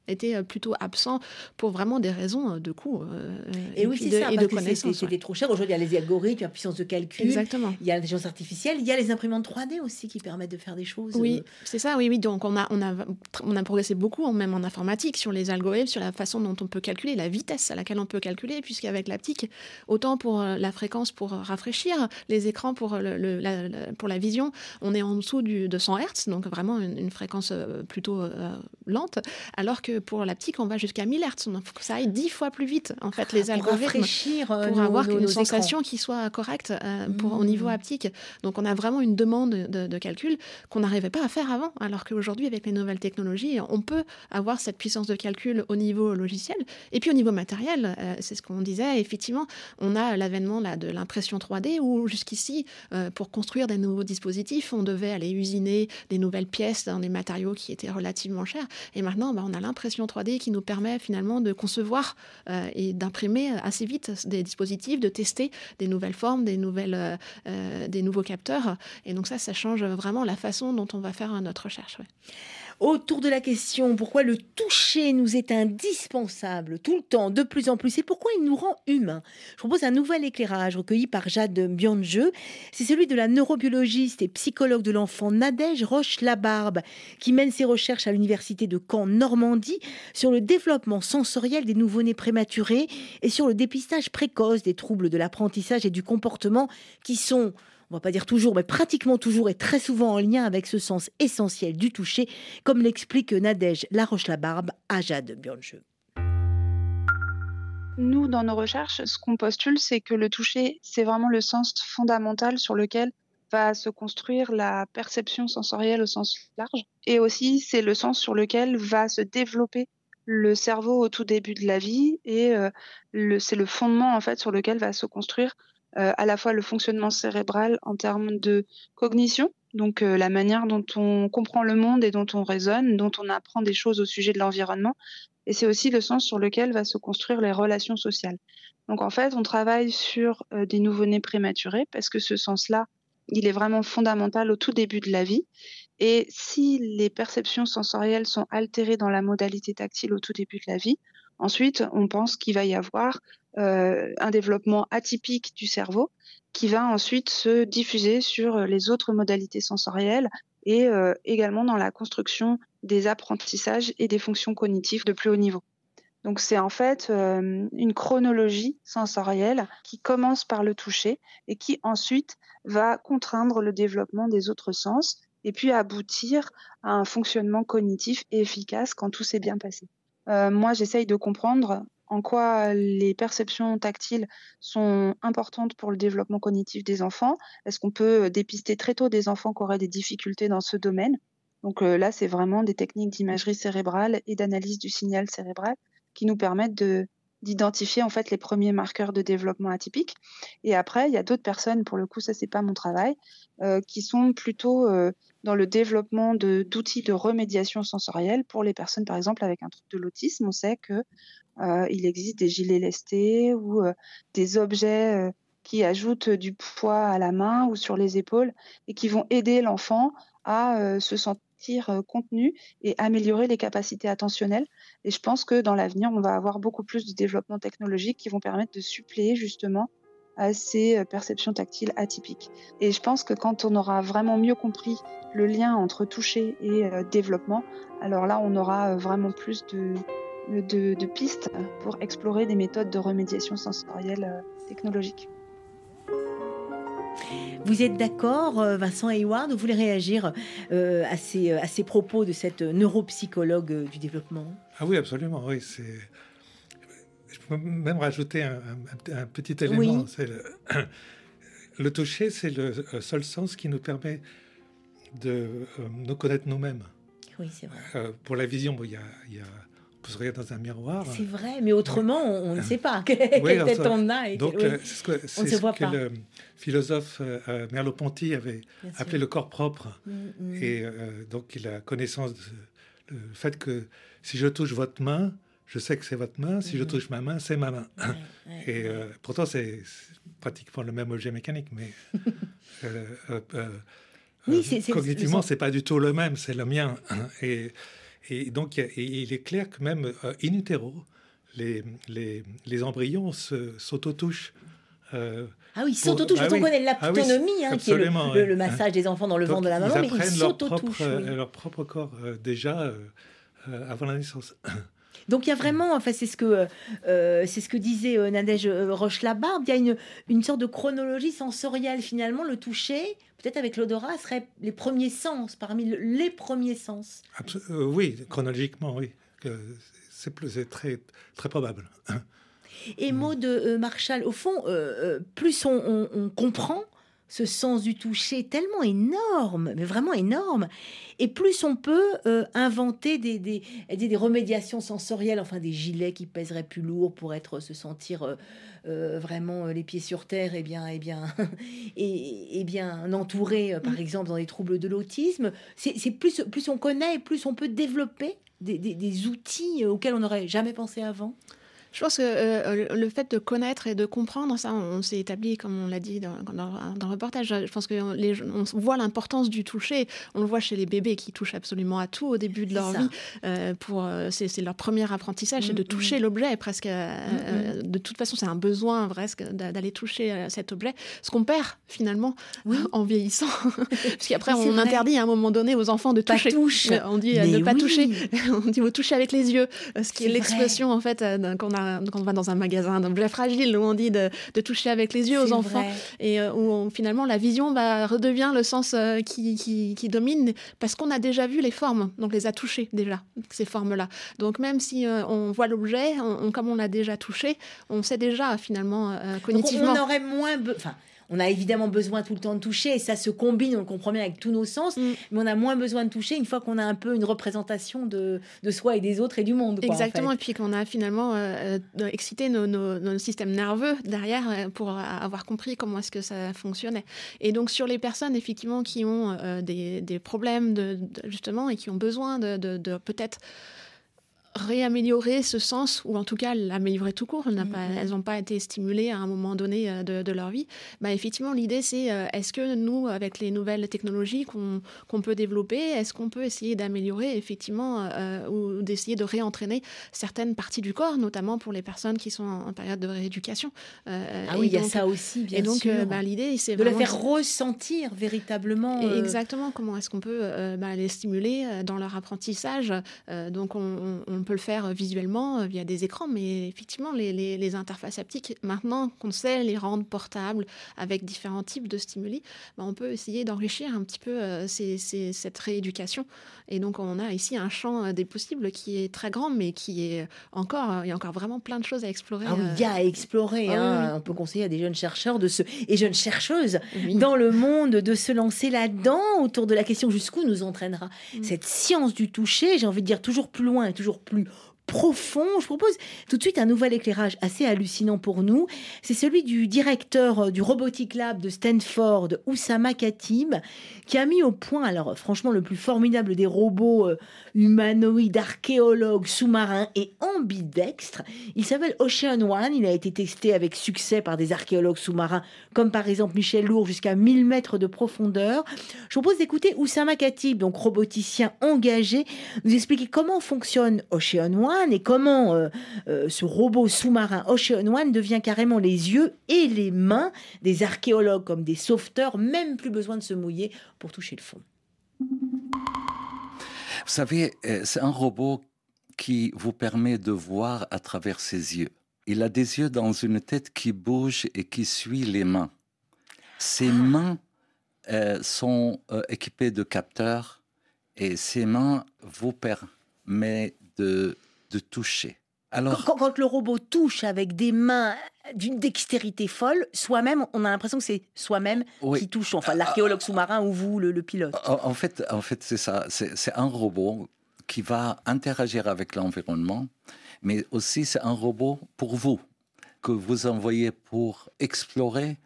était euh, plutôt absent pour vraiment des raisons euh, de coût euh, Et, oui, c'est ça, et de que c'était- ouais. trop cher. Aujourd'hui, il y a les algorithmes, la puissance de calcul, Exactement. il y a l'intelligence artificielle, il y a les imprimantes 3D aussi qui permettent de faire des choses. Oui, euh, c'est ça, oui, oui. Donc, on a, on a, on a progressé beaucoup, même en informatique, sur les algorithmes, sur la façon dont on peut calculer, la vitesse à laquelle on peut calculer, puisqu'avec l'aptique, autant pour la fréquence pour rafraîchir les écrans pour, le, le- la, la- pour la vision, on est en dessous du, de 100 Hz, donc vraiment une, une fréquence plutôt euh, lente, alors que pour l'aptique, on va jusqu'à 1000 Hz. Il faut que ça aille 10 fois plus vite, en fait, les pour algorithmes rafraîchir euh, pour nos- avoir nos- une nos écrans. sensation qui soit correcte euh, pour, au Mm. niveau haptique. Donc on a vraiment une demande de, de calcul qu'on n'arrivait pas à faire avant, alors qu'aujourd'hui avec les nouvelles technologies, on peut avoir cette puissance de calcul au niveau logiciel et puis au niveau matériel. euh, c'est ce qu'on disait. Effectivement, on a l'avènement là de l'impression 3D où jusqu'ici, euh, pour construire des nouveaux dispositifs, on devait aller usiner des nouvelles pièces dans des matériaux qui étaient relativement chers. Et maintenant, bah, on a l'impression 3D qui nous permet finalement de concevoir euh, et d'imprimer assez vite des dispositifs, de tester des nouvelles formes, des, nouvelles, euh, euh, des nouveaux capteurs. Et donc ça, ça change vraiment la façon dont on va faire notre recherche. Autour de la question pourquoi le toucher nous est indispensable tout le temps, de plus en plus, et pourquoi il nous rend humains. Je propose un nouvel éclairage recueilli par Jade Bianjeu. C'est celui de la neurobiologiste et psychologue de l'enfant Nadège Roche-Labarbe, qui mène ses recherches à l'université de Caen, Normandie, sur le développement sensoriel des nouveau-nés prématurés et sur le dépistage précoce des troubles de l'apprentissage et du comportement qui sont on va pas dire toujours, mais pratiquement toujours et très souvent en lien avec ce sens essentiel du toucher, comme l'explique Nadège Laroche-Labarbe à Jade Bianjeu. Nous, dans nos recherches, ce qu'on postule, c'est que le toucher, c'est vraiment le sens fondamental sur lequel va se construire la perception sensorielle au sens large. Et aussi, c'est le sens sur lequel va se développer le cerveau au tout début de la vie. Et euh, c'est le fondement, en fait, sur lequel va se construire à la fois le fonctionnement cérébral en termes de cognition, donc euh, la manière dont on comprend le monde et dont on raisonne, dont on apprend des choses au sujet de l'environnement, et c'est aussi le sens sur lequel va se construire les relations sociales. Donc en fait, on travaille sur euh, des nouveau-nés prématurés parce que ce sens-là, il est vraiment fondamental au tout début de la vie. Et si les perceptions sensorielles sont altérées dans la modalité tactile au tout début de la vie, Ensuite, on pense qu'il va y avoir euh, un développement atypique du cerveau qui va ensuite se diffuser sur les autres modalités sensorielles et euh, également dans la construction des apprentissages et des fonctions cognitives de plus haut niveau. Donc c'est en fait euh, une chronologie sensorielle qui commence par le toucher et qui ensuite va contraindre le développement des autres sens et puis aboutir à un fonctionnement cognitif efficace quand tout s'est bien passé. Euh, moi, j'essaye de comprendre en quoi les perceptions tactiles sont importantes pour le développement cognitif des enfants. Est-ce qu'on peut dépister très tôt des enfants qui auraient des difficultés dans ce domaine? Donc euh, là, c'est vraiment des techniques d'imagerie cérébrale et d'analyse du signal cérébral qui nous permettent de d'identifier en fait les premiers marqueurs de développement atypique. Et après, il y a d'autres personnes, pour le coup, ça c'est pas mon travail, euh, qui sont plutôt euh, dans le développement d'outils de, remédiation sensorielle pour les personnes, par exemple, avec un trouble de l'autisme. On sait que euh, il existe des gilets lestés ou des objets qui ajoutent du poids à la main ou sur les épaules et qui vont aider l'enfant à se sentir euh, contenu et améliorer les capacités attentionnelles. Et je pense que dans l'avenir, on va avoir beaucoup plus de développement technologique qui vont permettre de suppléer justement à ces euh, perceptions tactiles atypiques. Et je pense que quand on aura vraiment mieux compris le lien entre toucher et euh, développement, alors là, on aura vraiment plus de, de, de, pistes pour explorer des méthodes de remédiation sensorielle technologique. Vous êtes d'accord, euh, Vincent Hayward, vous voulez réagir euh, à, ces, à ces propos de cette neuropsychologue euh, du développement? Ah oui, absolument, oui. C'est... Je peux même rajouter un, petit élément. C'est le... le, toucher, c'est le seul sens qui nous permet de nous connaître nous-mêmes. Oui, c'est vrai. pour la vision, il y a, y a peut se regarder dans un miroir. C'est vrai, mais autrement, on, ne sait pas quelle tête on a. donc, c'est ce que, on ce que le philosophe euh, euh, Merleau-Ponty avait appelé le corps propre. Mm, mm. Et euh, donc, il a connaissance du fait que si je touche votre main, je sais que c'est votre main. Si je mm-hmm. touche ma main, c'est ma main. et pourtant, c'est pratiquement le même objet mécanique, mais oui, cognitivement, c'est pas du tout le même. C'est le mien. Et et donc, il est clair que même euh, in utero, les, les, les embryons s'auto-touchent. Euh, ah oui, s'auto-touchent. Ah on connaît l'autonomie, ah hein, qui est le, le, massage des enfants dans le ventre de la maman, ils mais ils s'auto-touchent. Leur, oui. leur, propre corps euh, déjà avant la naissance. Donc il y a vraiment, enfin c'est ce que euh, c'est ce que disait euh, Nadège euh, Roche-Labarbe, il y a une, une sorte de chronologie sensorielle finalement. Le toucher, peut-être avec l'odorat, serait les premiers sens parmi les premiers sens. oui, chronologiquement, oui, c'est très très probable. Et mot de Marshall, au fond, plus on comprend, ce sens du toucher tellement énorme, mais vraiment énorme. Et plus on peut euh, inventer des, des, des, remédiations sensorielles, enfin des gilets qui pèseraient plus lourd pour être se sentir euh, euh, vraiment les pieds sur terre, et bien, et bien, et, et bien entouré, par mm. exemple, dans les troubles de l'autisme. C'est plus, plus on connaît, plus on peut développer des, des outils auxquels on n'aurait jamais pensé avant. Je pense que euh, le fait de connaître et de comprendre, ça, on, s'est établi, comme on l'a dit dans, dans, le reportage. Je pense qu'on on voit l'importance du toucher. On le voit chez les bébés qui touchent absolument à tout au début de leur vie. Euh, pour, euh, c'est, leur premier apprentissage, c'est de mm, mm. toucher l'objet. Presque, mm, de toute façon, c'est un besoin presque d'aller toucher cet objet. Ce qu'on perd finalement en vieillissant, parce qu'après on interdit à un moment donné aux enfants de toucher. On dit de ne pas toucher. on dit vous toucher avec les yeux, ce qui est, l'expression en fait qu'on a quand on va dans un magasin d'objets fragiles où on dit de, toucher avec les yeux aux enfants et euh, où finalement la vision va redevient le sens euh, qui, qui, domine parce qu'on a déjà vu les formes, donc les a touchées déjà ces formes-là. Donc même si euh, on voit l'objet, comme on l'a déjà touché, on sait déjà finalement cognitivement. on aurait moins, enfin on a évidemment besoin tout le temps de toucher, et ça se combine, on le comprend bien, avec tous nos sens, mm. mais on a moins besoin de toucher une fois qu'on a un peu une représentation de, soi et des autres et du monde. Exactement, et puis qu'on a finalement euh, euh, excité nos, nos, systèmes nerveux derrière euh, pour avoir compris comment est-ce que ça fonctionnait. Et donc sur les personnes, effectivement, qui ont des, problèmes de, justement et qui ont besoin de, de peut-être réaméliorer ce sens, ou en tout cas l'améliorer tout court. Mm, pas, elles n'ont pas été stimulées à un moment donné euh, de, leur vie. Bah, effectivement, l'idée, c'est euh, est-ce que nous, avec les nouvelles technologies qu'on peut développer, est-ce qu'on peut essayer d'améliorer effectivement euh, ou d'essayer de réentraîner certaines parties du corps, notamment pour les personnes qui sont en, période de rééducation. ah oui, il y a ça aussi, bien Et donc, sûr. Bah, l'idée, c'est de la faire ressentir véritablement. Exactement. Comment est-ce qu'on peut bah, les stimuler dans leur apprentissage Donc, on, on, peut le faire visuellement via des écrans, mais effectivement, les, les, interfaces haptiques, maintenant qu'on sait les rendre portables avec différents types de stimuli, bah, on peut essayer d'enrichir un petit peu cette rééducation. Et donc, on a ici un champ des possibles qui est très grand, mais qui est encore, il y a encore vraiment plein de choses à explorer. Ah oui, il y a à explorer. Ah hein. On peut conseiller à des jeunes chercheurs de se, et jeunes chercheuses dans le monde de se lancer là-dedans autour de la question jusqu'où nous entraînera mm. cette science du toucher. J'ai envie de dire toujours plus loin et toujours plus absolutely profond. Je propose tout de suite un nouvel éclairage assez hallucinant pour nous. C'est celui du directeur euh, du Robotic Lab de Stanford, Oussama Khatib, qui a mis au point, alors franchement, le plus formidable des robots euh, humanoïdes, archéologues, sous-marins et ambidextres. Il s'appelle Ocean One. Il a été testé avec succès par des archéologues sous-marins, comme par exemple Michel Lourd, jusqu'à 1000 mètres de profondeur. Je propose d'écouter Oussama Khatib, donc roboticien engagé, nous expliquer comment fonctionne Ocean One et comment euh, euh, ce robot sous-marin Ocean One devient carrément les yeux et les mains des archéologues comme des sauveteurs, même plus besoin de se mouiller pour toucher le fond. Vous savez, euh, c'est un robot qui vous permet de voir à travers ses yeux. Il a des yeux dans une tête qui bouge et qui suit les mains. Ses ah. mains sont équipées de capteurs et ses mains vous permettent de de toucher. Alors, quand, le robot touche avec des mains d'une dextérité folle, soi-même, on a l'impression que c'est soi-même qui touche, enfin l'archéologue sous-marin ou vous, le, pilote. En, fait, en fait c'est ça. C'est un robot qui va interagir avec l'environnement, mais aussi c'est un robot pour vous, que vous envoyez pour explorer,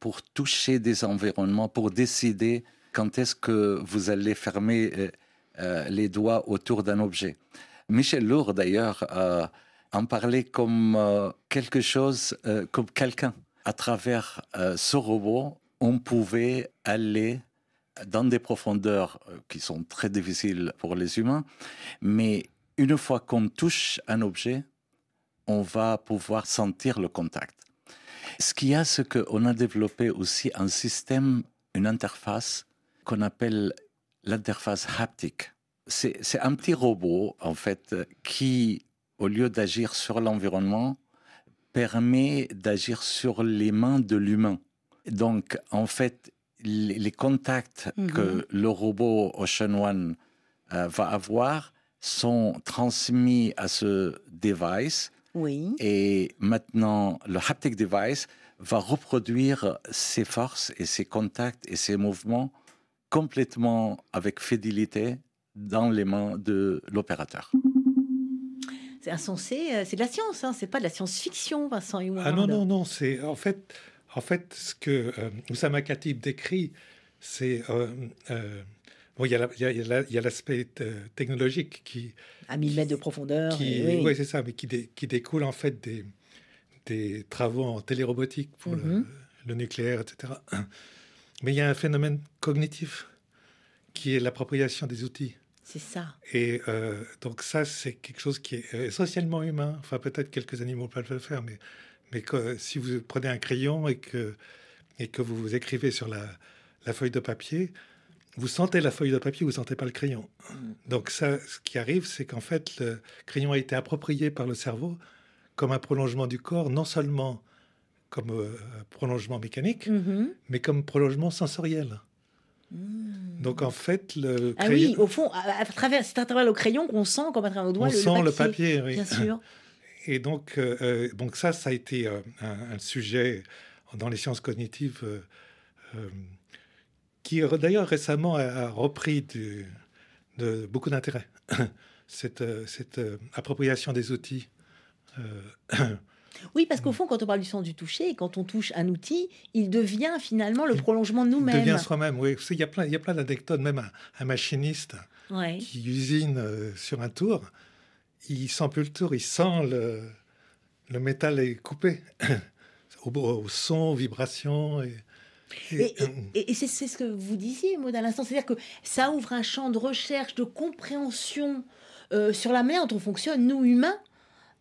pour toucher des environnements, pour décider quand est-ce que vous allez fermer euh, euh, les doigts autour d'un objet. Michel Lourd, d'ailleurs, euh, en parlait comme euh, quelque chose, euh, comme quelqu'un. À travers ce robot, on pouvait aller dans des profondeurs qui sont très difficiles pour les humains, mais une fois qu'on touche un objet, on va pouvoir sentir le contact. Ce qu'il y a, c'est qu'on a développé aussi un système, une interface qu'on appelle l'interface haptique c'est un petit robot, en fait, qui, au lieu d'agir sur l'environnement, permet d'agir sur les mains de l'humain. Donc, en fait, les, contacts mhm. que le robot Ocean One euh, va avoir sont transmis à ce device. Oui. Et maintenant, le haptic device va reproduire ses forces et ses contacts et ses mouvements complètement avec fidélité dans les mains de l'opérateur. C'est insensé, euh, c'est de la science, hein, c'est pas de la science-fiction, Vincent Ah non, non, non, c'est en fait, en fait ce que euh, Oussama Khatib décrit, c'est. Euh, euh, bon, il y a l'aspect technologique qui. À 1000 mètres de profondeur. Qui, oui, c'est ça, mais qui, qui, découle en fait des, des travaux en télérobotique pour le, mhm. le nucléaire, etc. Mais il y a un phénomène cognitif qui est l'appropriation des outils. C'est ça. Et euh, donc ça, c'est quelque chose qui est essentiellement humain. Enfin, peut-être quelques animaux peuvent le faire, mais, mais si vous prenez un crayon et que, et que vous, vous écrivez sur la, la, feuille de papier, vous sentez la feuille de papier, vous sentez pas le crayon. Mm. Donc ça, ce qui arrive, c'est qu'en fait, le crayon a été approprié par le cerveau comme un prolongement du corps, non seulement comme euh, prolongement mécanique, mm-hmm. mais comme prolongement sensoriel. Hmm. Donc en fait, le ah oui, au fond, à, travers, c'est à travers le crayon qu'on sent, comme à travers nos doigts, on le, sent le papier. oui. Bien sûr. Et donc, euh, euh, donc ça, ça a été euh, un, sujet dans les sciences cognitives qui d'ailleurs récemment a, repris de beaucoup d'intérêt. cette, cette appropriation des outils Oui, parce qu'au mm. fond, quand on parle du sens du toucher, quand on touche un outil, il devient finalement le prolongement de nous-mêmes. Il devient soi-même, oui. Il y a plein, il y a plein d'anecdotes, même un, machiniste qui usine euh, sur un tour, il sent plus le tour, il sent le, le métal est coupé au, au son, aux vibrations. Et, et, et, et c'est ce que vous disiez, Maud, à l'instant. C'est-à-dire que ça ouvre un champ de recherche, de compréhension euh, sur la manière dont on fonctionne, nous humains,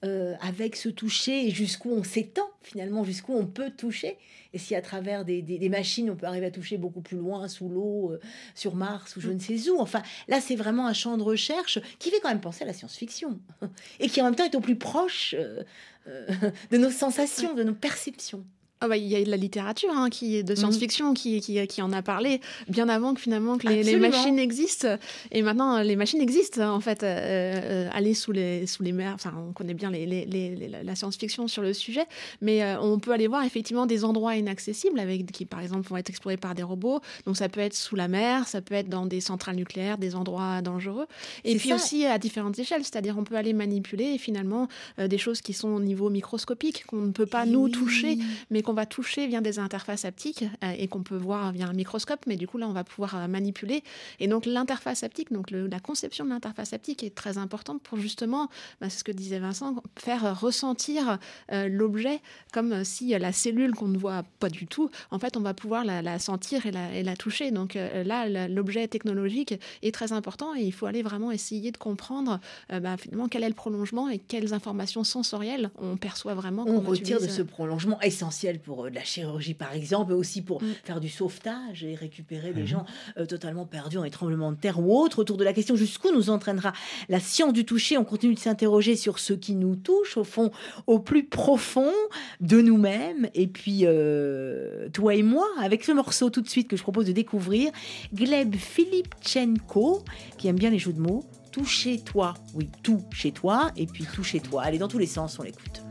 euh, avec ce toucher et jusqu'où on s'étend, finalement, jusqu'où on peut toucher. Et si à travers des, des, des, machines, on peut arriver à toucher beaucoup plus loin, sous l'eau, euh, sur Mars, ou je ne sais où. Enfin, là, c'est vraiment un champ de recherche qui fait quand même penser à la science-fiction. Et qui en même temps est au plus proche euh, euh, de nos sensations, de nos perceptions. Ah bah, il y a de la littérature hein, qui, de science-fiction mmh. qui, qui, qui, en a parlé bien avant que finalement que les, les, machines existent. Et maintenant, les machines existent en fait. Euh, euh, aller sous les, sous les mers, enfin, on connaît bien les, les, la science-fiction sur le sujet, mais euh, on peut aller voir effectivement des endroits inaccessibles avec, qui par exemple vont être explorés par des robots. Donc ça peut être sous la mer, ça peut être dans des centrales nucléaires, des endroits dangereux. Et puis ça. aussi à différentes échelles, c'est-à-dire on peut aller manipuler finalement euh, des choses qui sont au niveau microscopique, qu'on ne peut pas et nous oui. toucher, mais qu'on va toucher via des interfaces haptiques euh, et qu'on peut voir via un microscope, mais du coup là on va pouvoir euh, manipuler. Et donc l'interface haptique, donc le, la conception de l'interface haptique est très importante pour justement, bah, c'est ce que disait Vincent, faire ressentir euh, l'objet comme si la cellule qu'on ne voit pas du tout, en fait on va pouvoir la, la sentir et la, et la, toucher. Donc euh, là l'objet technologique est très important et il faut aller vraiment essayer de comprendre euh, bah, finalement quel est le prolongement et quelles informations sensorielles on perçoit vraiment. On retire utilise... de ce prolongement essentiel pour de la chirurgie par exemple, aussi pour mmh. faire du sauvetage et récupérer mmh. des gens euh, totalement perdus dans les tremblements de terre ou autres. Autour de la question jusqu'où nous entraînera la science du toucher, on continue de s'interroger sur ce qui nous touche, au fond, au plus profond de nous-mêmes. Et puis, euh, toi et moi, avec ce morceau tout de suite que je propose de découvrir, Gleb Filipchenko, qui aime bien les jeux de mots, tout chez toi, oui, tout chez toi, et puis tout chez toi. Allez, dans tous les sens, on l'écoute.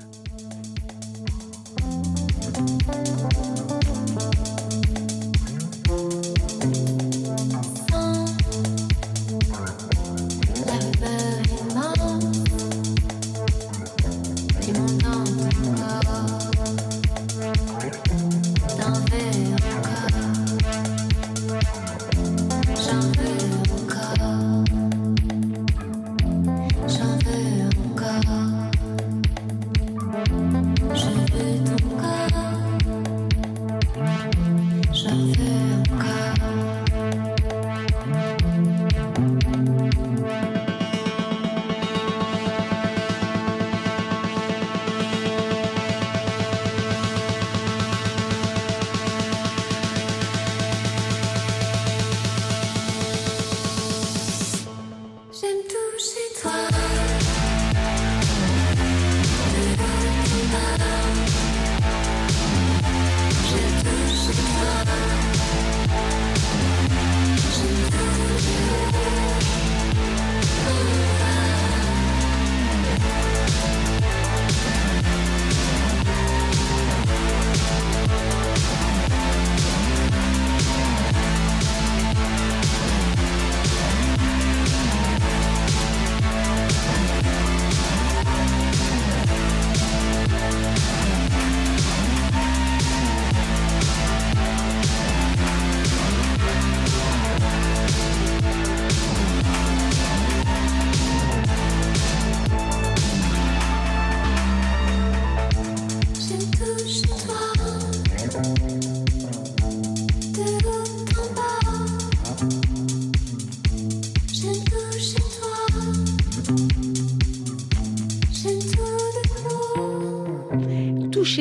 thank you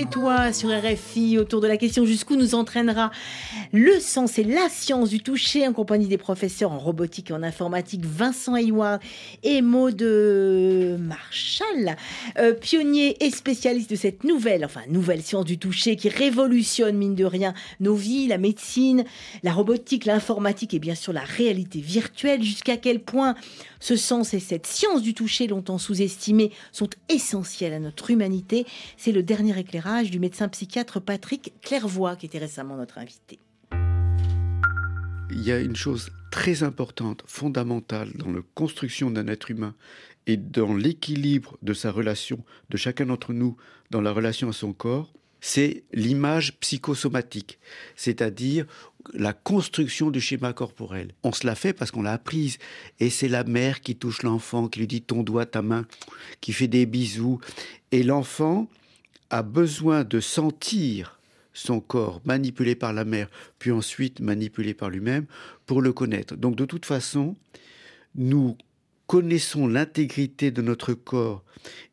toi sur RFI autour de la question jusqu'où nous entraînera le sens et la science du toucher en compagnie des professeurs en robotique et en informatique Vincent Hayward et Maud Marshall, euh, pionnier et spécialiste de cette nouvelle, enfin nouvelle science du toucher qui révolutionne mine de rien nos vies, la médecine, la robotique, l'informatique et bien sûr la réalité virtuelle. Jusqu'à quel point ce sens et cette science du toucher longtemps sous-estimée sont essentiels à notre humanité? C'est le dernier éclairage du médecin psychiatre Patrick Clairvoy qui était récemment notre invité. Il y a une chose très importante, fondamentale dans la construction d'un être humain et dans l'équilibre de sa relation, de chacun d'entre nous, dans la relation à son corps, c'est l'image psychosomatique, c'est-à-dire la construction du schéma corporel. On se la fait parce qu'on l'a apprise. Et c'est la mère qui touche l'enfant, qui lui dit ton doigt, ta main, qui fait des bisous. Et l'enfant a besoin de sentir son corps manipulé par la mère, puis ensuite manipulé par lui-même, pour le connaître. Donc de toute façon, nous connaissons l'intégrité de notre corps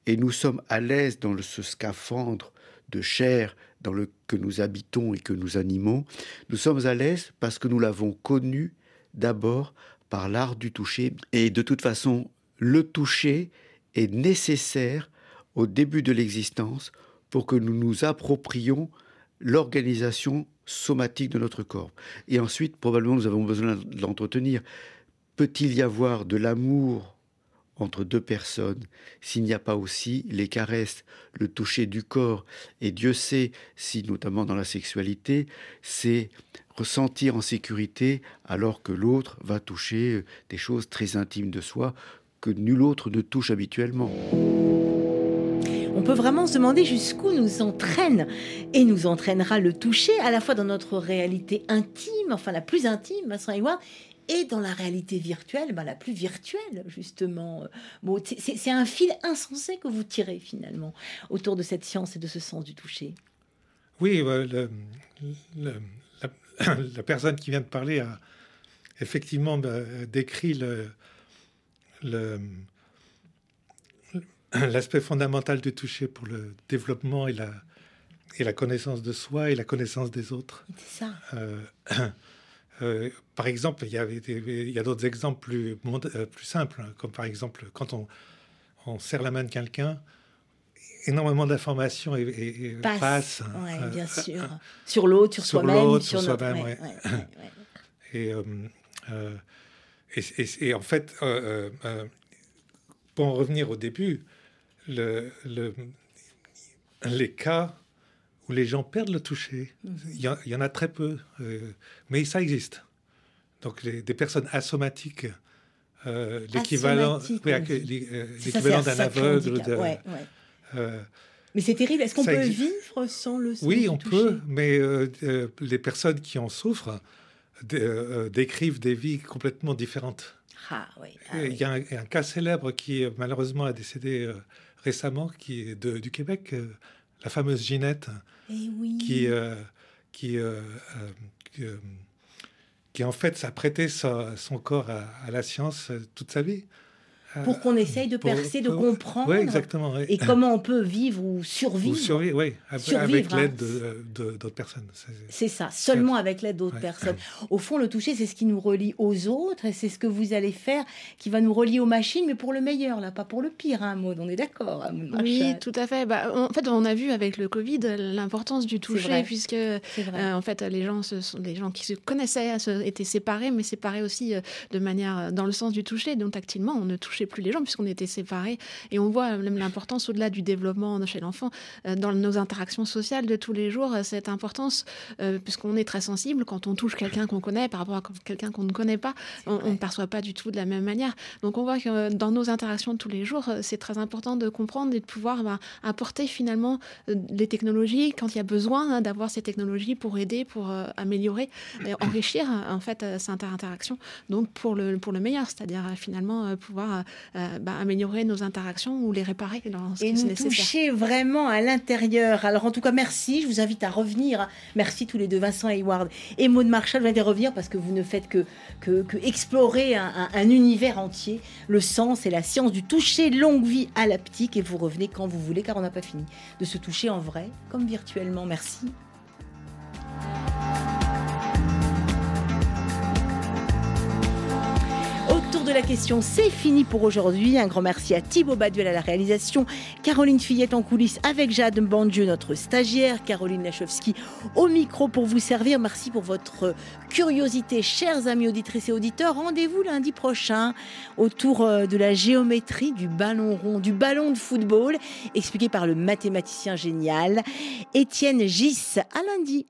et nous sommes à l'aise dans ce scaphandre de chair dans le que nous habitons et que nous animons, nous sommes à l'aise parce que nous l'avons connu d'abord par l'art du toucher. Et de toute façon, le toucher est nécessaire au début de l'existence pour que nous nous approprions l'organisation somatique de notre corps. Et ensuite, probablement, nous avons besoin de l'entretenir. Peut-il y avoir de l'amour entre deux personnes s'il n'y a pas aussi les caresses, le toucher du corps? Et Dieu sait si, notamment dans la sexualité, c'est ressentir en sécurité alors que l'autre va toucher des choses très intimes de soi que nul autre ne touche habituellement. Peut vraiment se demander jusqu'où nous entraîne et nous entraînera le toucher, à la fois dans notre réalité intime, enfin la plus intime, Vincent Hayward, et dans la réalité virtuelle, ben, la plus virtuelle, justement. Bon, c'est un fil insensé que vous tirez, finalement, autour de cette science et de ce sens du toucher. Oui, le, la, personne qui vient de parler a effectivement bah, décrit le, l'aspect fondamental du toucher pour le développement et la, et la connaissance de soi et la connaissance des autres. C'est ça. Euh, Euh, par exemple, il y, avait il y a d'autres exemples plus, euh, plus simples, hein, comme par exemple quand on, on serre la main de quelqu'un, énormément d'informations et, passent. Euh, bien sûr. sur l'autre, sur, soi-même. Sur, soi-même, et, et, en fait, pour en revenir au début, le, le, les cas où les gens perdent le toucher. Mhm. Il, y, en a très peu, euh, mais ça existe. Donc des personnes asomatiques, euh, l'équivalent euh, d'un aveugle. mais c'est terrible. Est-ce qu'on peut vivre sans le Oui, on peut, mais les personnes qui en souffrent décrivent des vies complètement différentes. Ah, oui, ah il y a un, cas célèbre qui malheureusement a décédé récemment, qui est de, du Québec, la fameuse Ginette, eh qui, euh, qui, euh, euh, qui, en fait s'apprêtait son corps à, la science toute sa vie. Pour qu'on essaye de percer, de comprendre. Oui, exactement. Et comment on peut vivre ou survivre. Ou survivre, oui, avec hein. l'aide d'autres personnes. C'est ça, seulement avec l'aide d'autres personnes. Au fond, le toucher, c'est ce qui nous relie aux autres et c'est ce que vous allez faire qui va nous relier aux machines, mais pour le meilleur, là, pas pour le pire, hein, Maud. On est d'accord. Hein, oui, tout à fait. Bah, en fait, on a vu avec le Covid l'importance du toucher, puisque euh, en fait, les gens, ce sont les gens qui se connaissaient étaient séparés, mais séparés aussi euh, de manière dans le sens du toucher, donc tactilement, on ne touchait plus les gens puisqu'on était séparés. Et on voit même l'importance au-delà du développement chez l'enfant, euh, dans nos interactions sociales de tous les jours, euh, cette importance, euh, puisqu'on est très sensible quand on touche quelqu'un qu'on connaît par rapport à quelqu'un qu'on ne connaît pas, on ne perçoit pas du tout de la même manière. Donc on voit que dans nos interactions de tous les jours, c'est très important de comprendre et de pouvoir bah, apporter finalement les technologies quand il y a besoin hein, d'avoir ces technologies pour aider, pour améliorer, et enrichir en fait cette interaction. Donc pour le, pour le meilleur, c'est-à-dire finalement pouvoir euh, bah, améliorer nos interactions ou les réparer dans ce et nous toucher vraiment à l'intérieur. Alors en tout cas, merci. Je vous invite à revenir. Merci tous les deux, Vincent Hayward et Maud Marshall. Vous allez revenir parce que vous ne faites que, que, explorer un, un, univers entier. Le sens et la science du toucher. Longue vie à l'aptique. Et vous revenez quand vous voulez car on n'a pas fini de se toucher en vrai comme virtuellement. Merci. De la question, c'est fini pour aujourd'hui. Un grand merci à Thibaut Baduel à la réalisation, Caroline Fillette en coulisses avec Jade Bandieu, notre stagiaire, Caroline Lachowski au micro pour vous servir. Merci pour votre curiosité, chers amis auditrices et auditeurs. Rendez-vous lundi prochain autour euh, de la géométrie du ballon rond, du ballon de football, expliqué par le mathématicien génial Étienne Gis. À lundi.